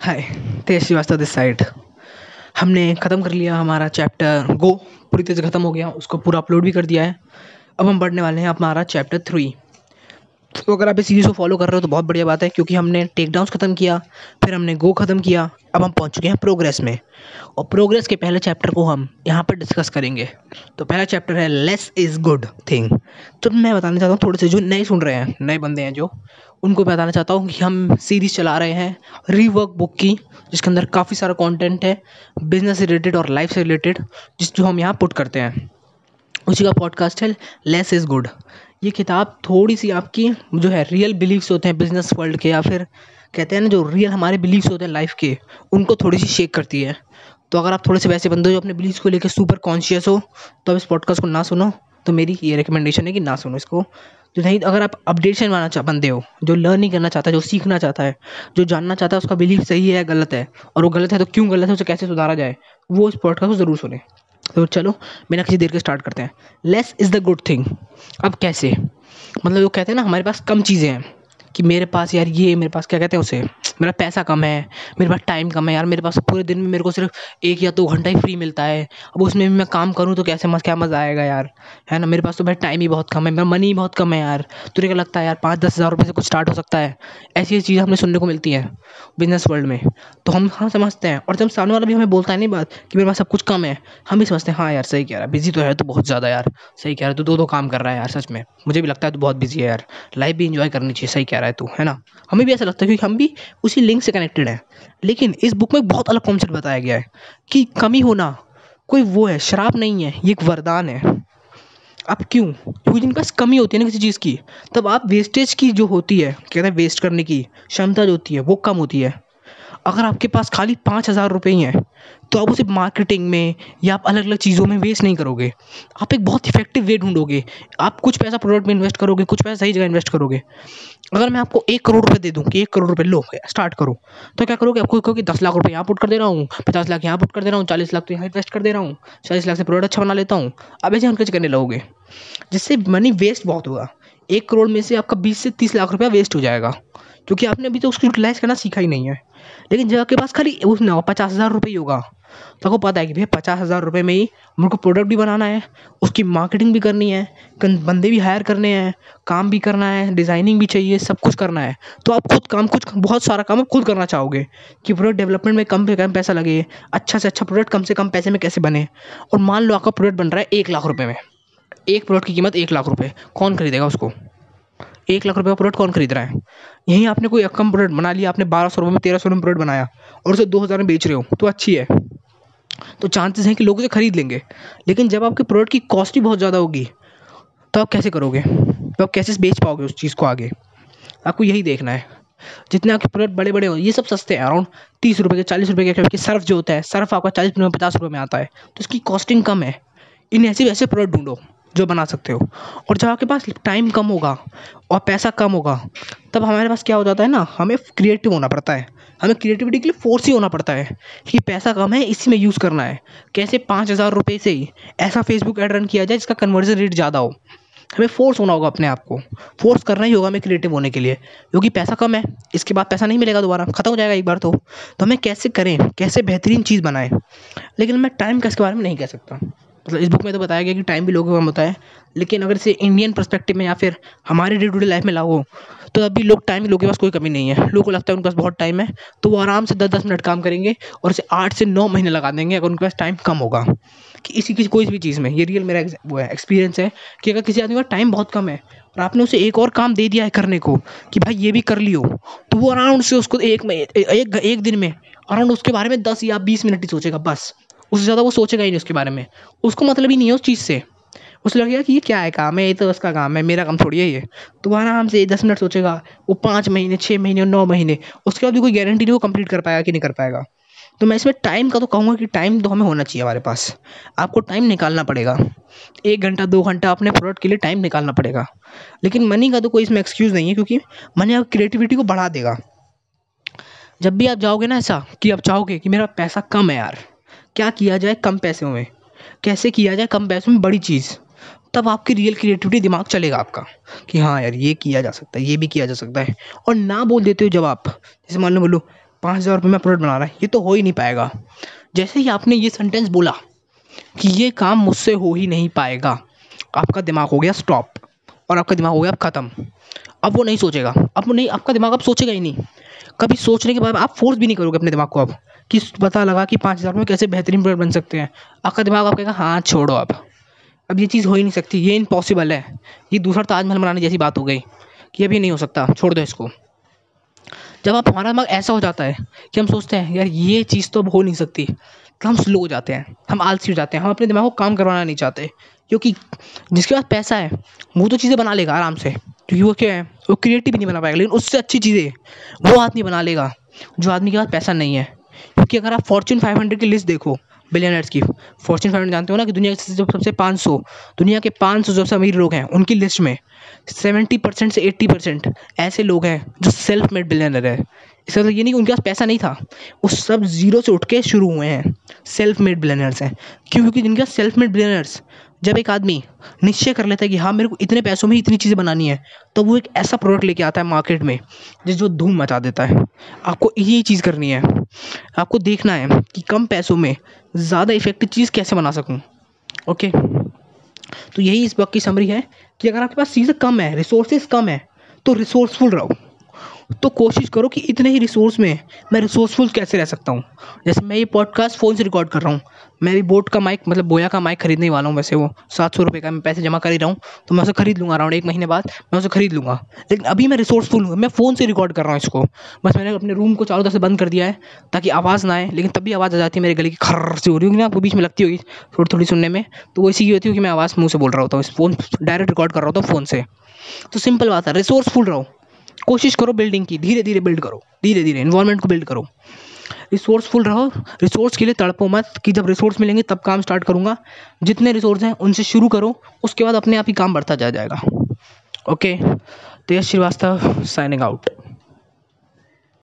Hi Tej Srivastava this side हमने ख़त्म कर लिया हमारा चैप्टर गो पूरी तरह से ख़त्म हो गया, उसको पूरा अपलोड भी कर दिया है। अब हम बढ़ने वाले हैं हमारा चैप्टर थ्री तो अगर आप इस सीरीज़ को फॉलो कर रहे हो तो बहुत बढ़िया बात है, क्योंकि हमने टेक ख़त्म किया, फिर हमने गो ख़त्म किया, अब हम पहुँच चुके हैं प्रोग्रेस में। और प्रोग्रेस के पहले चैप्टर को हम यहाँ पर डिस्कस करेंगे। तो पहला चैप्टर है लेस इज़ गुड थिंग तो मैं बताना चाहता हूँ, थोड़े से जो नए सुन रहे हैं, नए बंदे हैं जो, उनको बताना चाहता हूँ कि हम सीरीज़ चला रहे हैं रीवर्क बुक की, जिसके अंदर काफ़ी सारा कॉन्टेंट है बिज़नेस से रिलेटेड और लाइफ से रिलेटेड जिस जो हम यहाँ पुट करते हैं। उसी का पॉडकास्ट है लेस इज़ गुड ये किताब थोड़ी सी आपकी जो है रियल बिलीव्स होते हैं बिज़नेस वर्ल्ड के या फिर कहते हैं ना जो रियल हमारे बिलीव्स होते हैं लाइफ के, उनको थोड़ी सी शेक करती है। तो अगर आप थोड़े से वैसे बंदे हो जो अपने बिलीव्स को लेकर सुपर कॉन्शियस हो तो आप इस पॉडकास्ट को ना सुनो तो मेरी ये रिकमेंडेशन है कि ना सुनो इसको। जो नहीं, अगर आप अपडेशन वाला चाह बंदे हो, जो लर्निंग करना चाहता है जो सीखना चाहता है, जो जानना चाहता है उसका बिलीफ सही है या गलत है, और वो गलत है तो क्यों गलत है, उसे कैसे सुधारा जाए, वो इस पॉडकास्ट को ज़रूर सुने। तो चलो, बिना किसी देर के स्टार्ट करते हैं। Less is the good thing अब कैसे? मतलब वो कहते हैं ना, हमारे पास कम चीज़ें हैं। कि मेरे पास यार ये, मेरे पास क्या कहते हैं उसे? मेरा पैसा कम है, मेरे पास टाइम कम है यार, मेरे पास पूरे दिन में मेरे को सिर्फ़ एक या दो घंटा ही फ्री मिलता है। अब उसमें भी मैं काम करूँ तो कैसे मज़ क्या मज़ा आएगा यार? है ना? मेरे पास तो भाई टाइम ही बहुत कम है, मेरा मनी बहुत कम है यार। तुझे क्या लगता है यार, पाँच, दस हज़ार रुपये से कुछ स्टार्ट हो सकता है? ऐसी ऐसी चीज़ें हमें सुनने को मिलती हैं बिज़नेस वर्ल्ड में। तो हम हाँ समझते हैं, और जब सामने वाला भी हमें बोलता है नहीं बात कि मेरे पास सब कुछ कम है, हम भी समझते हैं हाँ यार सही कह रहा है बिज़ी तो है तो बहुत ज़्यादा यार, सही कह रहा है तो दो दो काम कर रहा है यार, सच में। मुझे भी लगता है तो बहुत बिज़ी है यार लाइफ भी इंजॉय करनी चाहिए, सही कह रहा है तू, है ना? हमें भी ऐसा लगता है क्योंकि हम भी उसी लिंक से कनेक्टेड हैं। लेकिन इस बुक में बहुत अलग कॉन्सेप्ट बताया गया है कि कमी होना कोई वो है, शराब नहीं है, ये एक वरदान है। अब क्यों? क्योंकि जिनके पास कमी होती है ना किसी चीज़ की, तब आप वेस्टेज की जो होती है, कहते हैं वेस्ट करने की क्षमता जो होती है, वो कम होती है। अगर आपके पास खाली पाँच हज़ार रुपये ही हैं तो आप उसे मार्केटिंग में या आप अलग अलग चीज़ों में वेस्ट नहीं करोगे। आप एक बहुत इफ़ेक्टिव वे ढूंढोगे। आप कुछ पैसा प्रोडक्ट में इन्वेस्ट करोगे, कुछ पैसा सही जगह इन्वेस्ट करोगे। अगर मैं आपको एक करोड़ रुपये दे दूँ कि एक करोड़ रुपये लो स्टार्ट करो तो क्या करोगे? आपको कहोगे, दस लाख रुपये यहाँ पुट कर दे रहा हूँ, पचास लाख यहाँ पुट कर दे रहा हूँ, चालीस लाख तो यहाँ इन्वेस्ट कर दे रहा हूँ, चालीस लाख से प्रोडक्ट अच्छा बना लेता हूँ। अब ऐसे हम करने लगोगे। जिससे मनी वेस्ट बहुत होगा। एक करोड़ में से आपका बीस से तीस लाख रुपया वेस्ट हो जाएगा। क्योंकि आपने अभी तो उसको यूटिलाइज करना सीखा ही नहीं है। लेकिन जब आपके पास खाली उस ना, पचास हज़ार रुपये ही होगा। तो आपको पता है कि भैया, पचास हज़ार रुपये में ही मेरे को प्रोडक्ट भी बनाना है, उसकी मार्केटिंग भी करनी है बंदे भी हायर करने हैं, काम भी करना है डिज़ाइनिंग भी चाहिए, सब कुछ करना है। तो आप खुद काम, कुछ, बहुत सारा काम आप खुद करना चाहोगे कि प्रोडक्ट डेवलपमेंट में कम से कम पैसा लगे अच्छा से अच्छा प्रोडक्ट कम से कम पैसे में कैसे बने। और मान लो आपका प्रोडक्ट बन रहा है एक लाख रुपये में। एक प्रोडक्ट की कीमत एक लाख रुपये। कौन खरीदेगा उसको? एक लाख रुपये का प्रोडक्ट कौन खरीद रहा है? यहीं आपने कोई कम प्रोडक्ट बना लिया, आपने बारह सौ रुपये में तेरह सौ रुपये में प्रोडक्ट बनाया और उसे दो हज़ार में बेच रहे हो तो अच्छी है। तो चांसेस हैं कि लोग उसे खरीद लेंगे। लेकिन जब आपके प्रोडक्ट की कॉस्ट ही बहुत ज़्यादा होगी तो आप कैसे करोगे? तो आप कैसे बेच पाओगे उस चीज़ को आगे? आपको यही देखना है। जितने आपके प्रोडक्ट बड़े बड़े हो, ये सब सस्ते हैं अराउंड तीस रुपये के, चालीस रुपये के सर्फ जो होता है, सर्फ आपका चालीस रुपये में, पचास रुपये में आता है। तो इसकी कॉस्टिंग कम है। इन ऐसे वैसे प्रोडक्ट ढूंढो, जो बना सकते हो। और जब आपके पास टाइम कम होगा और पैसा कम होगा तब हमारे पास क्या हो जाता है ना, हमें क्रिएटिव होना पड़ता है। हमें क्रिएटिविटी के लिए फोर्स ही होना पड़ता है कि पैसा कम है, इसी में यूज़ करना है। कैसे पाँच हज़ार रुपये से ही ऐसा फेसबुक ऐड रन किया जाए जिसका कन्वर्जन रेट ज़्यादा हो। हमें फोर्स होना होगा अपने आप को। फोर्स करना ही होगा हमें क्रिएटिव होने के लिए, क्योंकि पैसा कम है, इसके बाद पैसा नहीं मिलेगा दोबारा, ख़त्म हो जाएगा एक बार तो। तो हमें कैसे करें, कैसे बेहतरीन चीज़ बनाएँ? लेकिन मैं टाइम का इसके बारे में नहीं कह सकता। मतलब इस बुक में तो बताया गया कि टाइम भी लोगों का होता है, लेकिन अगर इसे इंडियन परस्पेक्टिव में या फिर हमारे डे टू डे लाइफ में लागू तो अभी लोग टाइम लोगों के पास कोई कमी नहीं है। लोगों को लगता है उनके पास बहुत टाइम है तो वो आराम से दस दस मिनट काम करेंगे और इसे आठ से नौ महीने लगा देंगे अगर उनके पास टाइम कम होगा। कि इसी की कोई भी चीज़ में, ये रियल मेरा वो है एक्सपीरियंस है कि अगर किसी आदमी का टाइम बहुत कम है और आपने उसे एक और काम दे दिया है करने को, कि भाई ये भी कर लियो तो वो अराउंड से उसको एक में एक एक दिन में अराउंड उसके बारे में दस या बीस मिनट ही सोचेगा, बस। उससे ज़्यादा वो सोचेगा ही नहीं उसके बारे में। उसको मतलब ही नहीं है उस चीज़ से। उसे लगेगा कि ये क्या है काम है, ये तो उसका काम है, मेरा काम थोड़ी है ये। तो वो आराम से दस मिनट सोचेगा, वो पाँच महीने छः महीने, नौ महीने, उसके बाद भी कोई गारंटी नहीं वो कंप्लीट कर पाएगा कि नहीं कर पाएगा। तो मैं इसमें टाइम का तो कहूँगा कि टाइम तो हमें होना चाहिए हमारे पास। आपको टाइम निकालना पड़ेगा। एक घंटा, दो घंटा अपने प्रोडक्ट के लिए टाइम निकालना पड़ेगा। लेकिन मनी का तो कोई इसमें एक्सक्यूज़ नहीं है, क्योंकि मनी आप क्रिएटिविटी को बढ़ा देगा। जब भी आप जाओगे ना ऐसा कि आप चाहोगे कि मेरा पैसा कम है यार क्या किया जाए कम पैसों में? कैसे किया जाए कम पैसों में? बड़ी चीज़। तब आपकी रियल क्रिएटिविटी दिमाग चलेगा आपका कि हाँ यार, ये किया जा सकता है, ये भी किया जा सकता है। और ना बोल देते हो जब आप, जैसे मान लो बोलो, पाँच हज़ार रुपये में प्रोडक्ट बना रहा है, ये तो हो ही नहीं पाएगा। जैसे ही आपने ये सेंटेंस बोला कि ये काम मुझसे हो ही नहीं पाएगा, आपका दिमाग हो गया स्टॉप और आपका दिमाग हो गया ख़त्म। अब वो नहीं सोचेगा। अब नहीं, आपका दिमाग अब सोचेगा ही नहीं। कभी सोचने के बाद आप फोर्स भी नहीं करोगे अपने दिमाग को अब। कि पता लगा कि पाँच हज़ार में कैसे बेहतरीन प्रोडक्ट बन सकते हैं। आपका दिमाग आप कहेगा हाँ छोड़ो अब। अब ये चीज़ हो ही नहीं सकती, ये इम्पॉसिबल है। ये दूसरा ताजमहल बनाने जैसी बात हो गई कि अभी नहीं हो सकता, छोड़ दो इसको। जब आप, हमारा दिमाग ऐसा हो जाता है कि हम सोचते हैं, यार, ये चीज़ तो अब हो नहीं सकती तो हम स्लो हो जाते हैं, हम आलसी हो जाते हैं, हम अपने दिमाग को काम करवाना नहीं चाहते। क्योंकि जिसके पास पैसा है, वो तो चीज़ें बना लेगा आराम से, क्योंकि वो क्या है, वो क्रिएटिव नहीं बना पाएगा, लेकिन उससे अच्छी चीज़ें वो आदमी बना लेगा, जो आदमी के पास पैसा नहीं है। क्योंकि अगर आप फॉर्चून फाइव हंड्रेड की लिस्ट देखो बिलियनर्स की फॉर्चून फाइव जानते हो ना कि दुनिया के जो सबसे पाँच सौ, दुनिया के पाँच सौ सबसे अमीर लोग हैं, उनकी लिस्ट में सेवेंटी परसेंट से एट्टी परसेंट ऐसे लोग हैं जो सेल्फ मेड बिलियनर है। इसका मतलब ये नहीं कि उनके पास पैसा नहीं था। वो सब ज़ीरो से उठ के शुरू हुए हैं। सेल्फ मेड बिलियनर्स हैं। क्यों? क्योंकि जिनके पास सेल्फ मेड बिलियनर्स जब एक आदमी निश्चय कर लेता है कि हाँ मेरे को इतने पैसों में इतनी चीज़ें बनानी है तो वो एक ऐसा प्रोडक्ट लेके आता है मार्केट में, जिस जो धूम मचा देता है। आपको यही चीज़ करनी है। आपको देखना है कि कम पैसों में ज़्यादा इफ़ेक्टिव चीज़ कैसे बना सकूँ। ओके तो यही इस वक्त की समरी है कि अगर आपके पास चीज़ें कम है रिसोर्सेज कम है तो रिसोर्सफुल रहो। तो कोशिश करो कि इतने ही रिसोर्स में मैं रिसोर्सफुल कैसे रह सकता हूँ? जैसे मैं ये पॉडकास्ट फ़ोन से रिकॉर्ड कर रहा हूँ। मैं भी बोट का माइक मतलब बोया का माइक खरीदने वाला हूँ वैसे वो। सात सौ रुपये का मैं पैसे जमा कर ही रहा हूँ तो मैं उसे खरीद लूँगा अराउंड एक महीने बाद, मैं उसे खरीद लूँगा। लेकिन अभी मैं रिसोर्सफुल हूँ, मैं फ़ोन से रिकॉर्ड कर रहा हूँ इसको। बस मैंने अपने रूम को चारों तरफ़ से बंद कर दिया है, ताकि आवाज़ ना आए, लेकिन तभी आवाज़ आ जाती है मेरे गले की, खर्र से हो रही होगी ना, आपको बीच में लगती होगी थोड़ी थोड़ी सुनने में। तो वो इसी की होती है कि मैं आवाज़ मुँह से बोल रहा होता हूँ। इस फ़ोन डायरेक्ट रिकॉर्ड कर रहा होता हूँ फ़ोन से। तो सिंपल बात है रिसोर्सफुल रहो। कोशिश करो बिल्डिंग की धीरे धीरे बिल्ड करो धीरे धीरे इन्वायरमेंट को बिल्ड करो। रिसोर्सफुल रहो रिसोर्स के लिए तड़पो मत कि जब रिसोर्स मिलेंगे तब काम स्टार्ट करूँगा। जितने रिसोर्स हैं, उनसे शुरू करो, उसके बाद अपने आप ही काम बढ़ता जा जाएगा। Okay Tej Srivastava signing out